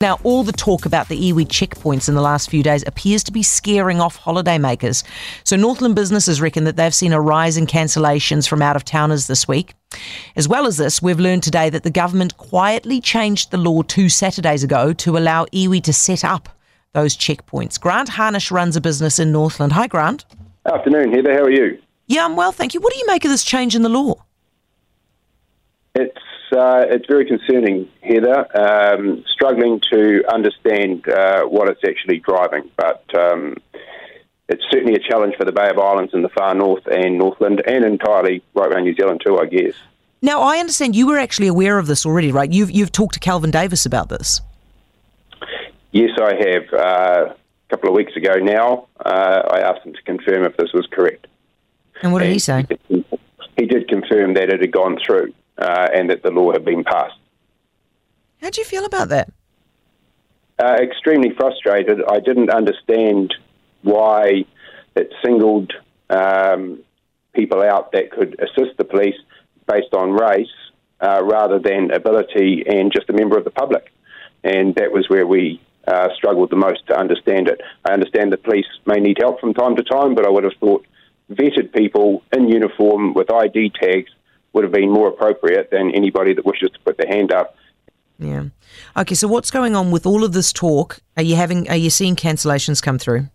Now, all the talk about the iwi checkpoints in the last few days appears to be scaring off holidaymakers. So, Northland businesses reckon that they've seen a rise in cancellations from out of towners this week. As well as this, we've learned today that the government quietly changed the law two Saturdays ago to allow iwi to set up those checkpoints. Grant Harnish runs a business in Northland. Hi, Grant. Afternoon, Heather. How are you? Yeah, I'm well, thank you. What do you make of this change in the law? It's uh, it's very concerning, Heather. Um, struggling to understand uh, what it's actually driving, but um, it's certainly a challenge for the Bay of Islands in the far north and Northland, and entirely right around New Zealand too, I guess. Now, I understand you were actually aware of this already, right? You've you've talked to Kelvin Davis about this. Yes, I have. Uh, a couple of weeks ago now, uh, I asked him to confirm if this was correct. And what did he say? He did confirm that it had gone through uh, and that the law had been passed. How do you feel about that? Uh, extremely frustrated. I didn't understand why it singled um, people out that could assist the police based on race uh, rather than ability and just a member of the public. And that was where we uh, struggled the most to understand it. I understand the police may need help from time to time, but I would have thought vetted people in uniform with ID tags would have been more appropriate than anybody that wishes to put their hand up. Yeah. Okay. So what's going on with all of this talk? Are you having? Are you seeing cancellations come through?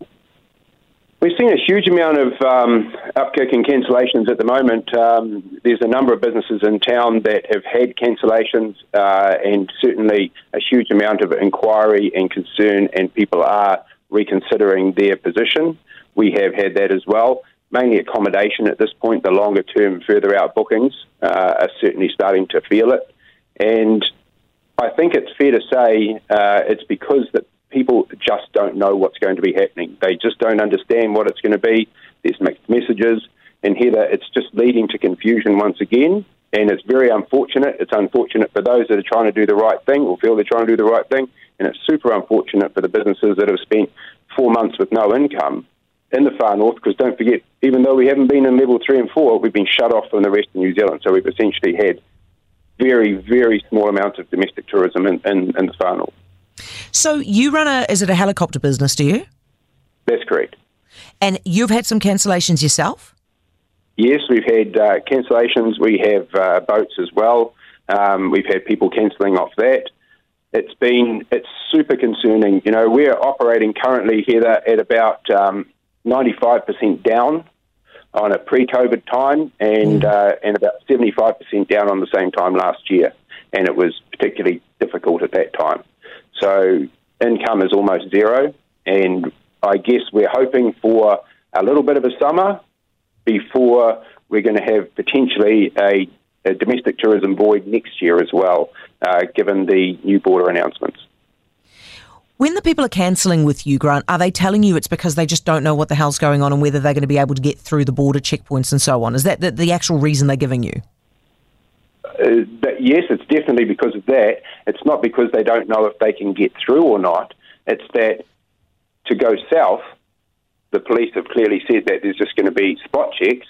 We've seen a huge amount of um, upkick in cancellations at the moment. Um, there's a number of businesses in town that have had cancellations, uh, and certainly a huge amount of inquiry and concern, and people are reconsidering their position. We have had that as well mainly accommodation at this point. The longer term, further out bookings uh, are certainly starting to feel it. And I think it's fair to say uh, it's because that people just don't know what's going to be happening. They just don't understand what it's going to be. There's mixed messages. And here, it's just leading to confusion once again. And it's very unfortunate. It's unfortunate for those that are trying to do the right thing or feel they're trying to do the right thing. And it's super unfortunate for the businesses that have spent four months with no income in the far north, because don't forget, even though we haven't been in level three and four, we've been shut off from the rest of New Zealand. So we've essentially had very, very small amounts of domestic tourism in, in, in the far north. So you run a, is it a helicopter business, do you? That's correct. And you've had some cancellations yourself? Yes, we've had uh, cancellations. We have uh, boats as well. Um, we've had people cancelling off that. It's been it's super concerning. You know, we're operating currently here at about um, 95% down on a pre-COVID time, and mm. uh, and about 75% down on the same time last year, and it was particularly difficult at that time. So income is almost zero, and I guess we're hoping for a little bit of a summer before we're going to have potentially a, a domestic tourism void next year as well, uh, given the new border announcements. When the people are cancelling with you, Grant, are they telling you it's because they just don't know what the hell's going on and whether they're going to be able to get through the border checkpoints and so on? Is that the, the actual reason they're giving you? Uh, yes, it's definitely because of that. It's not because they don't know if they can get through or not. It's that to go south, the police have clearly said that there's just going to be spot checks,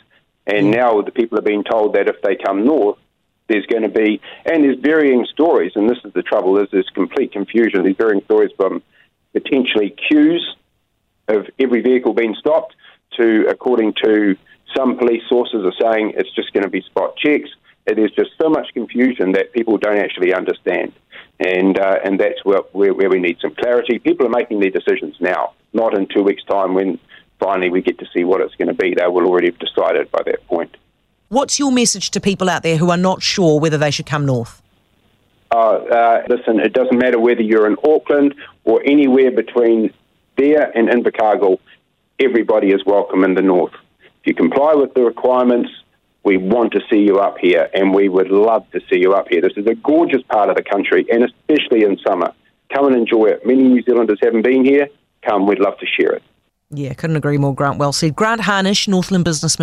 and now the people are being told that if they come north, there's going to be, and there's varying stories, and this is the trouble, is there's complete confusion. There's varying stories from potentially queues of every vehicle being stopped to, according to some police sources, are saying it's just going to be spot checks. And there's just so much confusion that people don't actually understand, and uh, and that's where, where where we need some clarity. People are making their decisions now, not in two weeks' time when finally we get to see what it's going to be. They will already have decided by that point. What's your message to people out there who are not sure whether they should come north? Uh, uh, listen, it doesn't matter whether you're in Auckland or anywhere between there and Invercargill, everybody is welcome in the north. If you comply with the requirements, we want to see you up here and we would love to see you up here. This is a gorgeous part of the country and especially in summer. Come and enjoy it. Many New Zealanders haven't been here. Come, we'd love to share it. Yeah, couldn't agree more, Grant. Well said. Grant Harnish, Northland businessman.